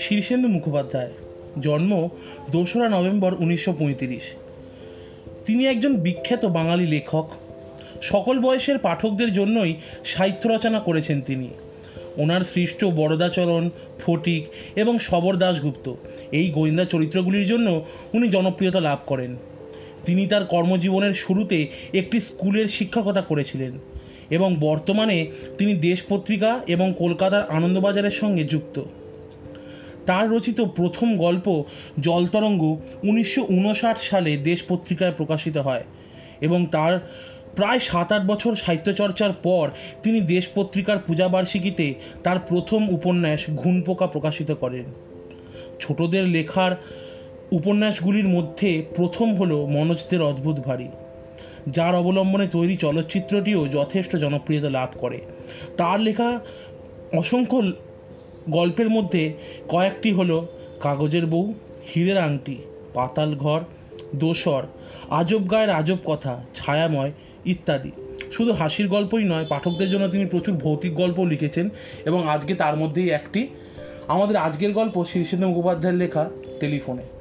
শীর্ষেন্দু মুখোপাধ্যায়, জন্ম দোসরা নভেম্বর উনিশশো তিনি একজন বিখ্যাত বাঙালি লেখক। সকল বয়সের পাঠকদের জন্যই সাহিত্য রচনা করেছেন তিনি। ওনার সৃষ্ট বরদাচরণ, ফটিক এবং সবর দাশগুপ্ত এই গোয়েন্দা চরিত্রগুলির জন্য উনি জনপ্রিয়তা লাভ করেন। তিনি তার কর্মজীবনের শুরুতে একটি স্কুলের শিক্ষকতা করেছিলেন এবং বর্তমানে তিনি দেশ পত্রিকা এবং কলকাতার আনন্দবাজারের সঙ্গে যুক্ত। তার রচিত প্রথম গল্প জলতরঙ্গ উনিশশো উনষাট সালে দেশ পত্রিকায় প্রকাশিত হয় এবং তার প্রায় সাত আট বছর সাহিত্যচর্চার পর তিনি দেশ পত্রিকার পূজাবার্ষিকীতে তার প্রথম উপন্যাস ঘুনপোকা প্রকাশিত করেন। ছোটদের লেখার উপন্যাসগুলির মধ্যে প্রথম হলো মনোজদের অদ্ভুত ভারী। যার অবলম্বনে তৈরি চলচ্চিত্রটিও যথেষ্ট জনপ্রিয়তা লাভ করে। তার লেখা অসংখ্য গল্পের মধ্যে কয়েকটি হলো কাগজের বউ, হীরের আংটি, পাতাল ঘর, দোসর, আজব গায়ের আজব কথা, ছায়াময় ইত্যাদি। শুধু হাসির গল্পই নয়, পাঠকদের জন্য তিনি প্রচুর ভৌতিক গল্প লিখেছেন এবং আজকে তার মধ্যেই একটি। আমাদের আজকের গল্প শ্রী শীর্ষেন্দ্র মুখোপাধ্যায়ের লেখা টেলিফোনে।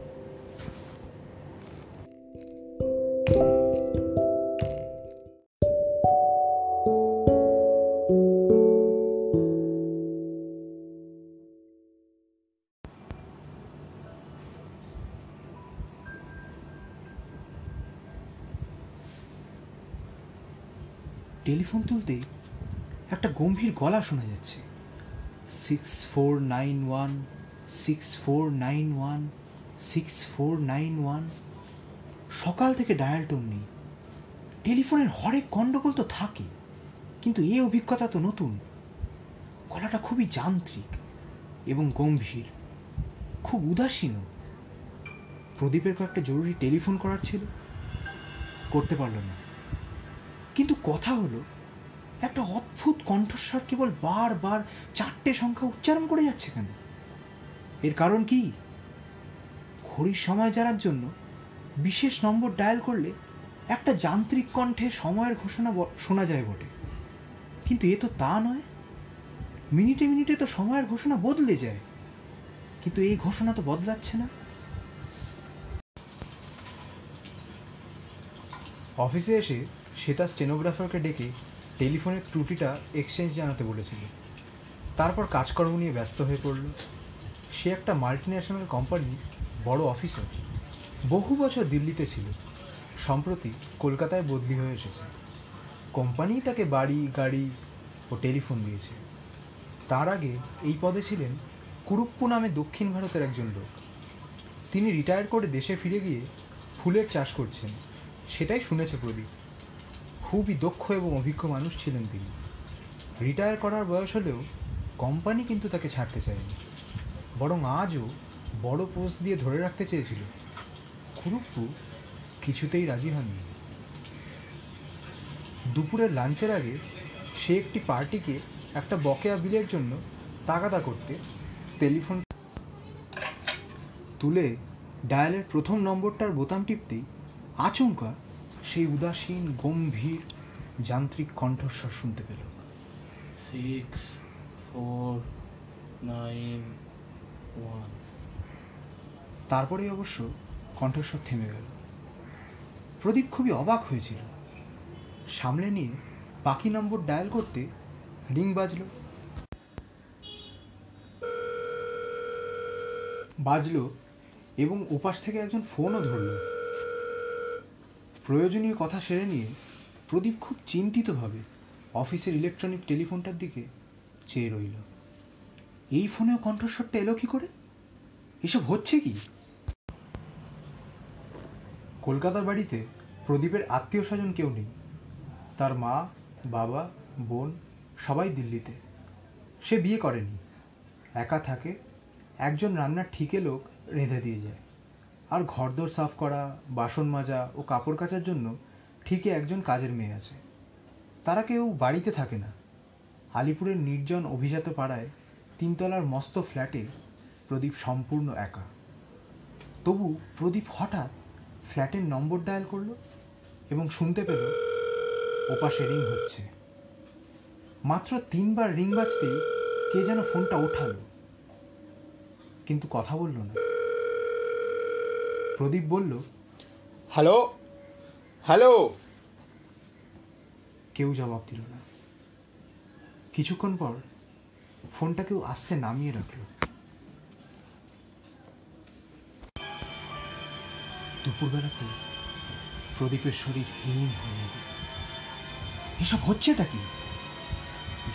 টেলিফোন তুলতেই একটা গম্ভীর গলা শোনা যাচ্ছে। Six four nine one six four nine one six four nine one সকাল থেকে ডায়াল টোন নেই। টেলিফোনের হরেক গণ্ডগোল তো থাকে, কিন্তু এ অভিজ্ঞতা তো নতুন। গলাটা খুবই যান্ত্রিক এবং গম্ভীর, খুব উদাসীনও প্রদীপের কয়েকটা জরুরি টেলিফোন করার ছিল, করতে পারল না। কিন্তু কথা হলো, একটা অদ্ভুত কণ্ঠস্বর কেবল বারবার চারটে সংখ্যা উচ্চারণ করে যাচ্ছে কেন? এর কারণ কি? ঘড়ির সময় জানার জন্য বিশেষ নম্বর ডায়াল করলে একটা যান্ত্রিক কণ্ঠে সময়ের ঘোষণা শোনা যায় বটে। কিন্তু এ তো তা নয়। মিনিটে মিনিটে তো সময়ের ঘোষণা বদলে যায়। কিন্তু এই ঘোষণা তো বদলাচ্ছে না। অফিসে এসে সে তার স্টেনোগ্রাফারকে ডেকে টেলিফোনের ত্রুটিটা এক্সচেঞ্জ জানাতে বলেছিল। তারপর কাজকর্ম নিয়ে ব্যস্ত হয়ে পড়ল। সে একটা মাল্টিন্যাশনাল কোম্পানির বড় অফিসার। বহু বছর দিল্লিতে ছিল। সম্প্রতি কলকাতায় বদলি হয়ে এসেছে। কোম্পানি তাকে বাড়ি, গাড়ি ও টেলিফোন দিয়েছে। তার আগে এই পদে ছিলেন কুরুপ্পু নামে দক্ষিণ ভারতের একজন লোক। তিনি রিটায়ার করে দেশে ফিরে গিয়ে ফুলের চাষ করছেন। সেটাই শুনেছে প্রদীপ। খুবই দক্ষ এবং অভিজ্ঞ মানুষ ছিলেন তিনি। রিটায়ার করার বয়স হলেও কোম্পানি কিন্তু তাকে ছাড়তে চায়নি। বরং আজও বড় পোস্ট দিয়ে ধরে রাখতে চেয়েছিল। কুরুপ্পু কিছুতেই রাজি হননি। দুপুরের লাঞ্চের আগে সে একটি পার্টিকে একটা বকেয়া বিলের জন্য তাগাদা করতে টেলিফোন তুলে ডায়ালের প্রথম নম্বরটার বোতাম টিপতেই আচমকা সেই উদাসীন গম্ভীর যান্ত্রিক কণ্ঠস্বর শুনতে পেল। সিক্স ফোর নাইন ওয়ান তারপরে অবশ্য কণ্ঠস্বর থেমে গেল। প্রদীপ খুবই অবাক হয়েছিল। সামলে নিয়ে বাকি নম্বর ডায়াল করতে রিং বাজলো। বাজলো এবং ওপাশ থেকে একজন ফোনও ধরল। প্রয়োজনীয় কথা সেরে নিয়ে প্রদীপ খুব চিন্তিতভাবে অফিসের ইলেকট্রনিক টেলিফোনটার দিকে চেয়ে রইল। এই ফোনেও কণ্ঠস্বরটা এলো কি করে? এসব হচ্ছে কি? কলকাতার বাড়িতে প্রদীপের আত্মীয় স্বজন কেউ নেই। তার মা, বাবা, বোন সবাই দিল্লিতে। সে বিয়ে করেনি। একা থাকে, একজন রান্নার ঠিকে লোক রেঁধে দিয়ে যায়। আর ঘরদোর সাফ করা, বাসন মাজা ও কাপড় কাচার জন্য ঠিকই একজন কাজের মেয়ে আছে। তারা কেউ বাড়িতে থাকে না। আলিপুরের নির্জন অভিজাত পাড়ায় তিনতলার মস্ত ফ্ল্যাটে প্রদীপ সম্পূর্ণ একা। তবু প্রদীপ হঠাৎ ফ্ল্যাটের নম্বর ডায়াল করল এবং শুনতে পেল ওপাশে রিং হচ্ছে। মাত্র তিনবার রিং বাজতেই কে যেন ফোনটা ওঠালো। কিন্তু কথা বলল না। প্রদীপ বলল হ্যালো হ্যালো। কেউ জবাব দিল না। কিছুক্ষণ পর ফোনটা কেউ আস্তে নামিয়ে রাখল। দুপুরবেলাতে প্রদীপের শরীর হীন হয়ে এলো এসব হচ্ছেটা কি?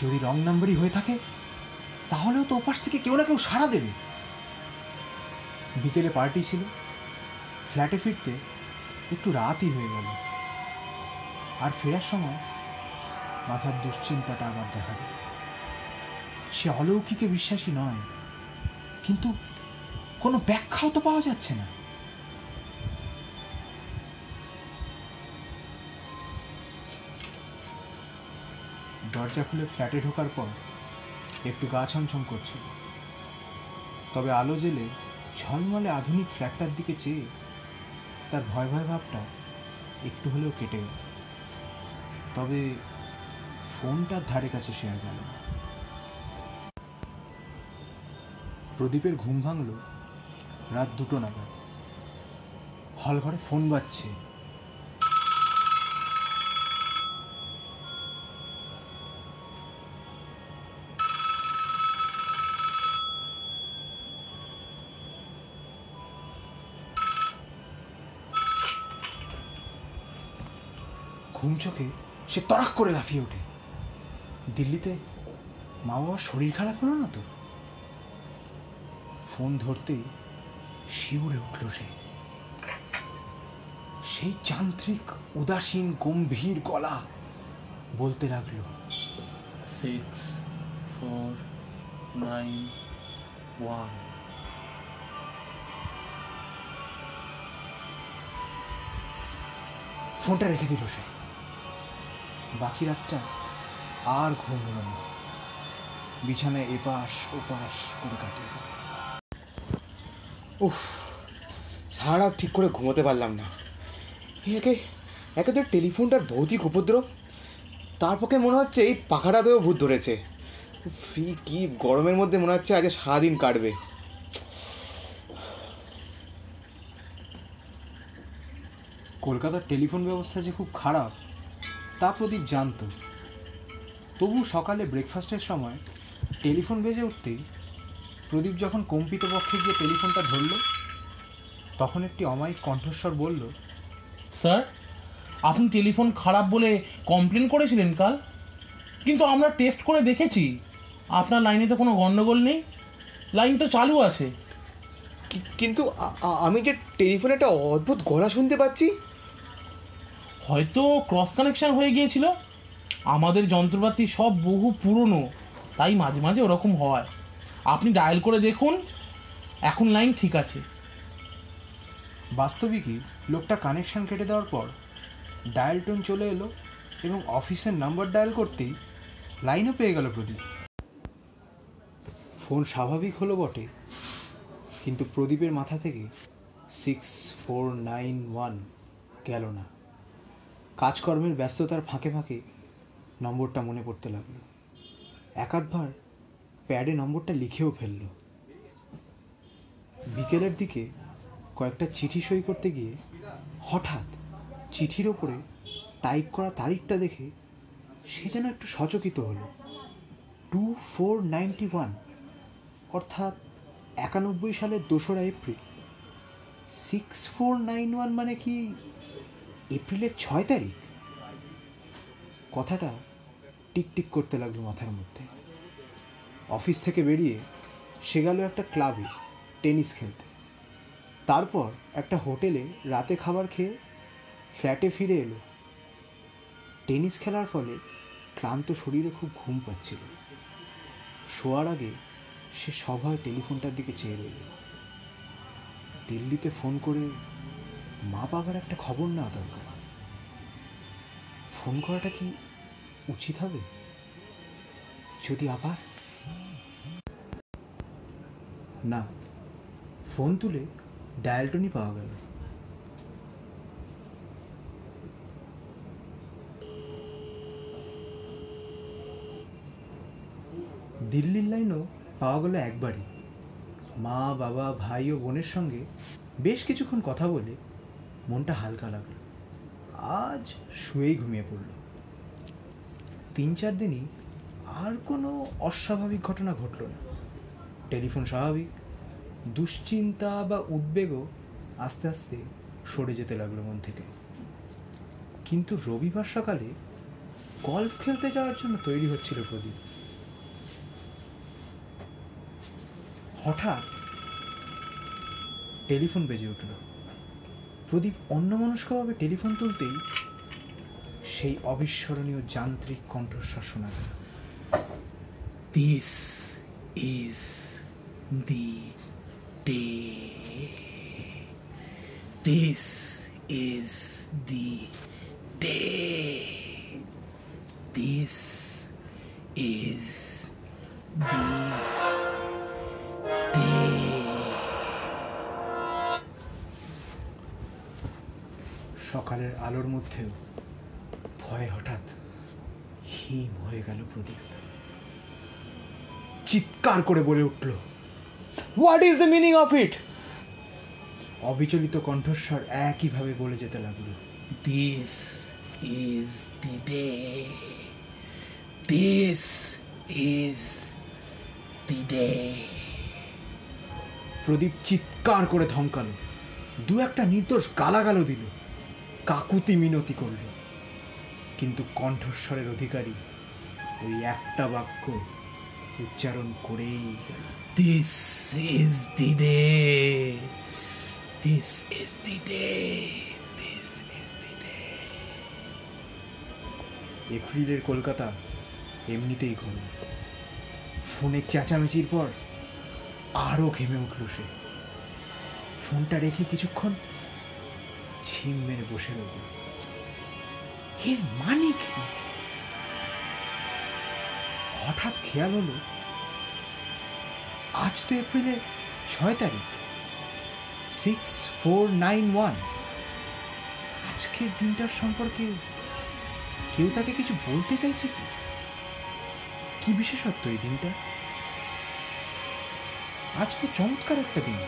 যদি রং নাম্বারই হয়ে থাকে তাহলেও তো ওপাশ থেকে কেউ না কেউ সাড়া দেবে। বিকেলে পার্টি ছিল। ফ্ল্যাটে ফিরতে একটু রাতই হয়ে গেল। আর ফেরার সময় মাথার দুশ্চিন্তাটা আবার দেখা দেয় সে অলৌকিকে বিশ্বাসী নয়, কিন্তু কোনো ব্যাখ্যাও তো পাওয়া যাচ্ছে না। দরজা খুলে ফ্ল্যাটে ঢোকার পর একটু গা ছমছম করছিল। তবে আলো জেলে ঝলমলে আধুনিক ফ্ল্যাটটার দিকে চেয়ে তার ভয় ভয় ভাবটা একটু হলেও কেটে গেল। তবে ফোনটার ধারে কাছে শেয়ার গেল না। প্রদীপের ঘুম ভাঙল রাত দুটো নাগাদ। হল ঘরে ফোন বাজছে। ঘুম চোখে সে তড়াক করে লাফিয়ে ওঠে। দিল্লিতে মা বাবার শরীর খারাপ হলো না তো? ফোন ধরতেই শিউরে উঠল সে। সেই যান্ত্রিক উদাসীন গম্ভীর গলা বলতে লাগল সিক্স ফোর নাইন ওয়ান ফোনটা রেখে দিল সে। বাকি রাতটা আর ঘুম না। বিছানায় এপাশ ওপাশ করে কাটিয়ে দিল। উফ, সারা ঠিক করে ঘুমোতে পারলাম না। একে একে তো টেলিফোনটার ভৌতিক উপদ্রব। তার পক্ষে মনে হচ্ছে এই পাখাটাতেও ভূত ধরেছে। ফি, কি গরমের মধ্যে মনে হচ্ছে আজ সারাদিন কাটবে। কলকাতার টেলিফোন ব্যবস্থা যে খুব খারাপ তা প্রদীপ জানতো। তবু সকালে ব্রেকফাস্টের সময় টেলিফোন বেজে উঠতেই প্রদীপ যখন কম্পিত পক্ষে গিয়ে টেলিফোনটা ধরল তখন একটি অমায়িক কণ্ঠস্বর বলল স্যার আপনি টেলিফোন খারাপ বলে কমপ্লেন করেছিলেন কাল কিন্তু আমরা টেস্ট করে দেখেছি। আপনার লাইনে তো কোনো গণ্ডগোল নেই লাইন তো চালু আছে। কি- কিন্তু আমি যে টেলিফোনে একটা অদ্ভুত গলা শুনতে পাচ্ছি হয়তো ক্রস কানেকশান হয়ে গিয়েছিল। আমাদের যন্ত্রপাতি সব বহু পুরনো, তাই মাঝে মাঝে ওরকম হয়। আপনি ডায়াল করে দেখুন, এখন লাইন ঠিক আছে। বাস্তবিকই লোকটা কানেকশন কেটে দেওয়ার পর ডায়াল টোন চলে এলো এবং অফিসের নাম্বার ডায়াল করতেই লাইনও পেয়ে গেল প্রদীপ। ফোন স্বাভাবিক হলো বটে, কিন্তু প্রদীপের মাথা থেকে সিক্স ফোর নাইন ওয়ান গেল না। কাজকর্মের ব্যস্ততার ফাঁকে ফাঁকে নম্বরটা মনে পড়তে লাগল। একাধবার প্যাডে নম্বরটা লিখেও ফেলল। বিকেলের দিকে কয়েকটা চিঠি সই করতে গিয়ে হঠাৎ চিঠির ওপরে টাইপ করা তারিখটা দেখে সে যেন একটু সচকিত হলো। টু ফোর নাইনটি ওয়ান, অর্থাৎ একানব্বই সালের দোসরা April. Six four nine one মানে কি এপ্রিলের ছয় তারিখ? কথাটা টিকটিক করতে লাগল মাথার মধ্যে। অফিস থেকে বেরিয়ে সে গেল একটা ক্লাবে টেনিস খেলতে। তারপর একটা হোটেলে রাতে খাবার খেয়ে ফ্ল্যাটে ফিরে এলো। টেনিস খেলার ফলে ক্লান্ত শরীরে খুব ঘুম পাচ্ছিল। শোয়ার আগে সে সভায় টেলিফোনটার দিকে চেয়ে রইল। দিল্লিতে ফোন করে মা বাবার একটা খবর নেওয়া দরকার। ফোন করাটা কি উচিত হবে? যদি আবার? না, ফোন তুলে ডায়াল টোনই পাওয়া গেল। দিল্লির লাইনও পাওয়া গেল একবারই। মা, বাবা, ভাই ও বোনের সঙ্গে বেশ কিছুক্ষণ কথা বলে মনটা হালকা লাগল। আজ শুয়েই ঘুমিয়ে পড়ল। তিন চার দিনই আর কোনো অস্বাভাবিক ঘটনা ঘটল না। টেলিফোন স্বাভাবিক, দুশ্চিন্তা বা উদ্বেগও আস্তে আস্তে সরে যেতে লাগল মন থেকে। কিন্তু রবিবার সকালে গল্ফ খেলতে যাওয়ার জন্য তৈরি হচ্ছিল প্রদীপ। হঠাৎ টেলিফোন বেজে উঠল। প্রদীপ অন্যমনস্কভাবে টেলিফোন তুলতেই সেই অবিস্মরণীয় যান্ত্রিক কণ্ঠস্বর শোনা গেল This is the day. This is the day. This is সকালের আলোর মধ্যেও ভয় হঠাৎ হিম হয়ে গেল প্রদীপ চিৎকার করে বলে উঠল what is the meaning of it অবিচলিত কণ্ঠস্বর একইভাবে বলে যেতে লাগল, This is the day. This is the day. প্রদীপ চিৎকার করে ধমকালো, দু একটা নির্দোষ গালাগালো দিল কাকুতি মিনতি করল কিন্তু কণ্ঠস্বরের অধিকারী ওই একটা বাক্য উচ্চারণ করেই This is the day. This is the day. This is the day. এপ্রিলের কলকাতা এমনিতেই গরম ফোনে চেঁচামেচির পর আরও ঘেমে উঠল সে ফোনটা রেখে কিছুক্ষণ ছিম মেরে বসে রইল। এর মানে কি? হঠাৎ খেয়াল হলো, আজ তো এপ্রিলের ছয় তারিখ সিক্স ফোর নাইন ওয়ান আজকের দিনটার সম্পর্কে কেউ তাকে কিছু বলতে চাইছে কি? কি বিশেষত্ব এই দিনটা আজ তো চমৎকার একটা দিন।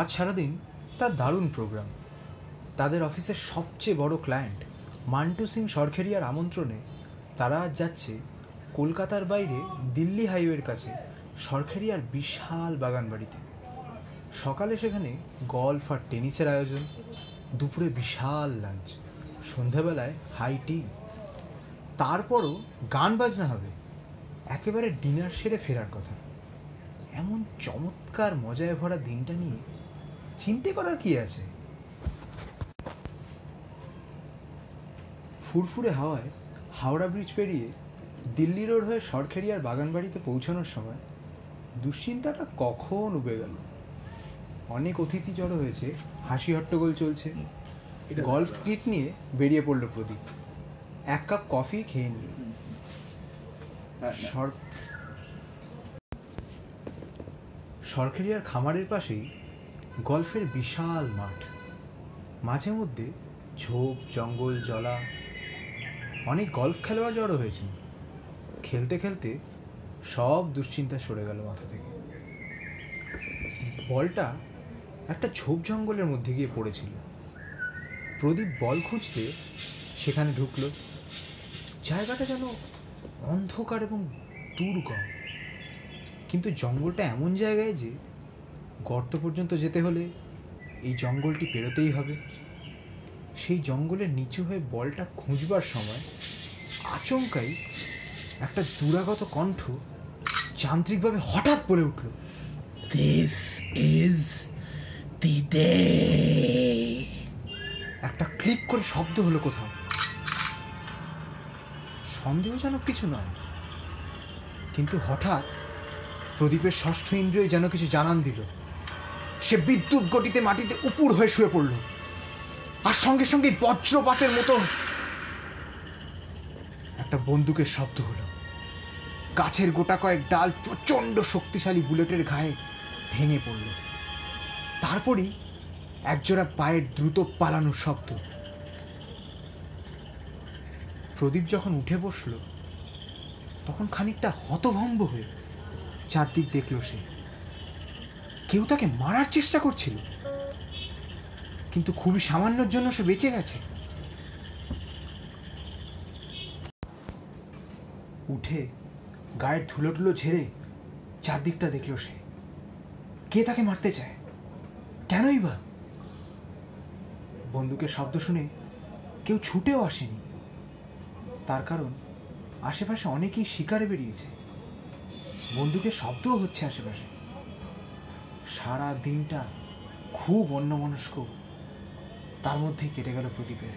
আজ সারাদিন তার দারুণ প্রোগ্রাম। তাদের অফিসের সবচেয়ে বড় ক্লায়েন্ট মান্টু সিং সরখেরিয়ার আমন্ত্রণে তারা আজ যাচ্ছে কলকাতার বাইরে দিল্লি হাইওয়ের কাছে সরখেরিয়ার বিশাল বাগান বাড়িতে সকালে সেখানে গল্ফ আর টেনিসের আয়োজন, দুপুরে বিশাল লাঞ্চ সন্ধ্যাবেলায় হাই টি তারপরও গান বাজনা হবে, একেবারে ডিনার সেরে ফেরার কথা। এমন চমৎকার মজায় ভরা দিনটা নিয়ে চিন্তে করার কি আছে? ফুরফুরে হাওয়ায় হাওড়া ব্রিজ পেরিয়ে দিল্লি রোড হয়ে সরখেরিয়ার বাগানবাড়িতে পৌঁছানোর সময় দুশ্চিন্তাটা কখন উবে গেল? অনেক অতিথি জড়ো হয়েছে হাসি হট্টগোল চলছে। গল্ফ কিট নিয়ে বেরিয়ে পড়ল প্রদীপ। এক কাপ কফি খেয়ে নিল। সর সরকারিয়ার খামারের পাশেই গল্ফের বিশাল মাঠ। মাঝে মধ্যে ঝোপ, জঙ্গল, জলা, অনেক গল্ফ খেলোয়াড় জড়ো হয়েছেন। খেলতে খেলতে সব দুশ্চিন্তা সরে গেল মাথা থেকে। বলটা একটা ঝোপ জঙ্গলের মধ্যে গিয়ে পড়েছিল। প্রদীপ বল খুঁজতে সেখানে ঢুকলো। জায়গাটা যেন অন্ধকার এবং দুর্গম। কিন্তু জঙ্গলটা এমন জায়গায় যে গর্ত পর্যন্ত যেতে হলে এই জঙ্গলটি পেরোতেই হবে। সেই জঙ্গলের নিচু হয়ে বলটা খুঁজবার সময় আচমকাই একটা দুরাগত কণ্ঠ যান্ত্রিকভাবে হঠাৎ বলে উঠল the day. একটা ক্লিক করে শব্দ হলো কোথাও। সন্দেহজনক কিছু নয়, কিন্তু হঠাৎ প্রদীপের ষষ্ঠ ইন্দ্রিয় যেন কিছু জানান দিল। সে বিদ্যুৎ গতিতে মাটিতে উপুর হয়ে শুয়ে পড়ল। আর সঙ্গে সঙ্গে বজ্রপাতের মতো একটা বন্দুকের শব্দ হলো। গাছের গোটা কয়েক ডাল প্রচণ্ড শক্তিশালী বুলেটের ঘায়ে ভেঙে পড়ল। তারপরই একজোড়া পায়ের দ্রুত পালানোর শব্দ। প্রদীপ যখন উঠে বসল, তখন খানিকটা হতভম্ব হয়ে চারদিক দেখল সে। কেউ তাকে মারার চেষ্টা করছিল। কিন্তু খুবই সামান্যর জন্য সে বেঁচে গেছে। উঠে গায়ের ধুলো টুলো ঝেড়ে চারদিকটা দেখল সে। কে তাকে মারতে চায়? কেনই বা? বন্দুকের শব্দ শুনে কেউ ছুটেও আসেনি। তার কারণ আশেপাশে অনেকেই শিকারে বেরিয়েছে। বন্দুকের শব্দও হচ্ছে আশেপাশে। সারা দিনটা খুব অন্যমনস্ক। তার মধ্যেই কেটে গেল প্রদীপের।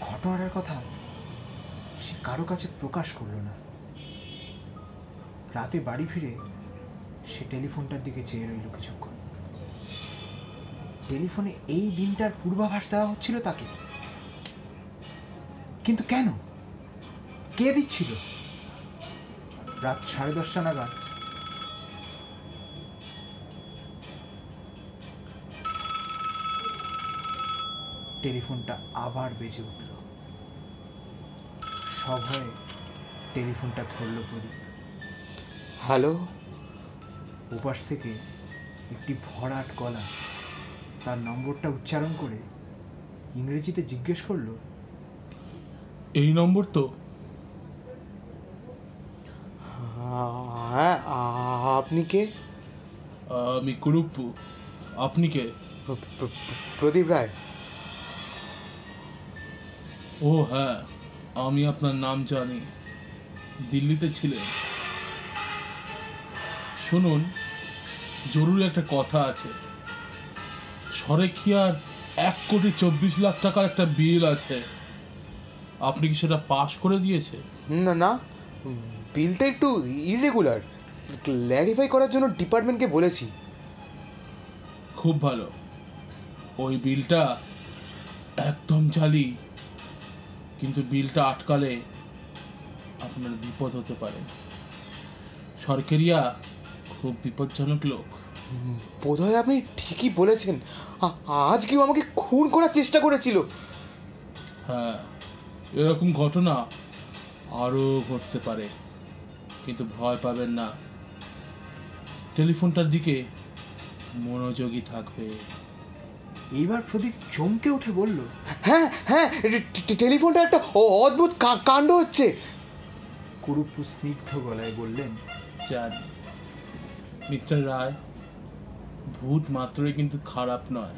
ঘটনাটার কথা সে কারও কাছে প্রকাশ করল না। রাতে বাড়ি ফিরে সে টেলিফোনটার দিকে চেয়ে রইল কিছুক্ষণ। টেলিফোনে এই দিনটার পূর্বাভাস দেওয়া হচ্ছিল তাকে। কিন্তু কেন? কে দিচ্ছিল? রাত সাড়ে দশটা নাগাদ টেলিফোনটা আবার বেজে উঠল। সভয়ে টেলিফোনটা ধরল প্রদীপ। হ্যালো? উপাস থেকে একটি ভরাট গলা তার নম্বরটা উচ্চারণ করে ইংরেজিতে জিজ্ঞেস করল এই নম্বর তো। হ্যাঁ আপনি কে? আমি কুরুপ্পু। আপনি কে? প্র- প্র- প্রদীপ রায়। ও হ্যাঁ আমি আপনার নাম জানি। দিল্লিতে ছিলেন। শুনুন জরুরি একটা কথা আছে। সরেখিয়ার এক কোটি চব্বিশ লাখ টাকার একটা বিল আছে। আপনি কি সেটা পাস করে দিয়েছে না না বিলটা একটু ইরেগুলার ক্ল্যারিফাই করার জন্য ডিপার্টমেন্টকে বলেছি। খুব ভালো। ওই বিলটা একদম জালি কিন্তু বিলটা আটকালে আপনার বিপদ হতে পারে। সরকারিয়া খুব বিপজ্জনক লোক। বোধহয় আপনি ঠিকই বলেছেন। আজ কেউ আমাকে খুন করার চেষ্টা করেছিল। হ্যাঁ এরকম ঘটনা আরও ঘটতে পারে কিন্তু ভয় পাবেন না। টেলিফোনটার দিকে মনোযোগী থাকবে। এইবার প্রদীপ চমকে উঠে বলল হ্যাঁ হ্যাঁ টেলিফোনটা একটা অদ্ভুত কাণ্ড হচ্ছে। কুরুপ্পু স্নিগ্ধ গলায় বললেন জানি মিস্টার রায় ভূত মাত্রই কিন্তু খারাপ নয়।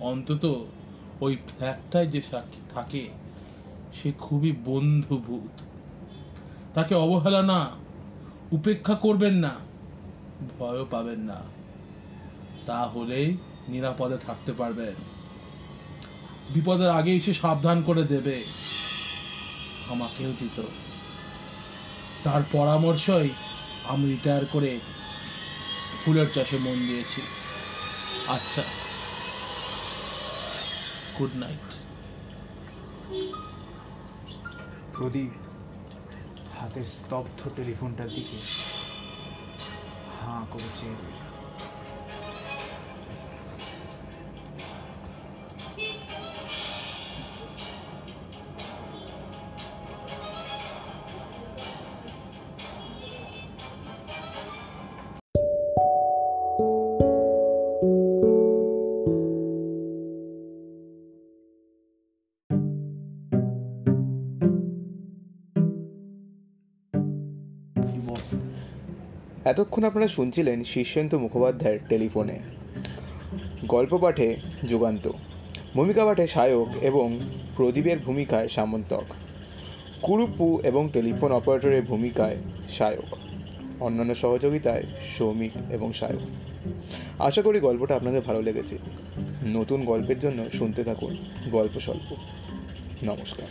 অন্তত ওই ফ্ল্যাটটায় যে সাক্ষী থাকে সে খুবই বন্ধু ভূত। তাকে অবহেলা না উপেক্ষা করবেন না ভয়ও পাবেন না। তাহলেই নিরাপদে থাকতে পারবেন বিপদের আগেই সে সাবধান করে দেবে। আমাকেও দিত। তার পরামর্শই আমি রিটায়ার করে ফুলের চাষে মন দিয়েছি। আচ্ছা। Good night. প্রদীপ, হাতের স্তব্ধ টেলিফোনটার দিকে হাঁ করে চেয়ে এতক্ষণ আপনারা শুনছিলেন শীর্ষেন্দু মুখোপাধ্যায়ের টেলিফোনে। গল্প পাঠে যুগান্ত, ভূমিকা পাঠে সায়ক এবং প্রদীপের ভূমিকায় সামন্তক, কুরুপু এবং টেলিফোন অপারেটরের ভূমিকায় সায়ক, অন্যান্য সহযোগিতায় সৌমিক এবং সায়ক। আশা করি গল্পটা আপনাদের ভালো লেগেছে। নতুন গল্পের জন্য শুনতে থাকুন গল্প স্বল্প। নমস্কার।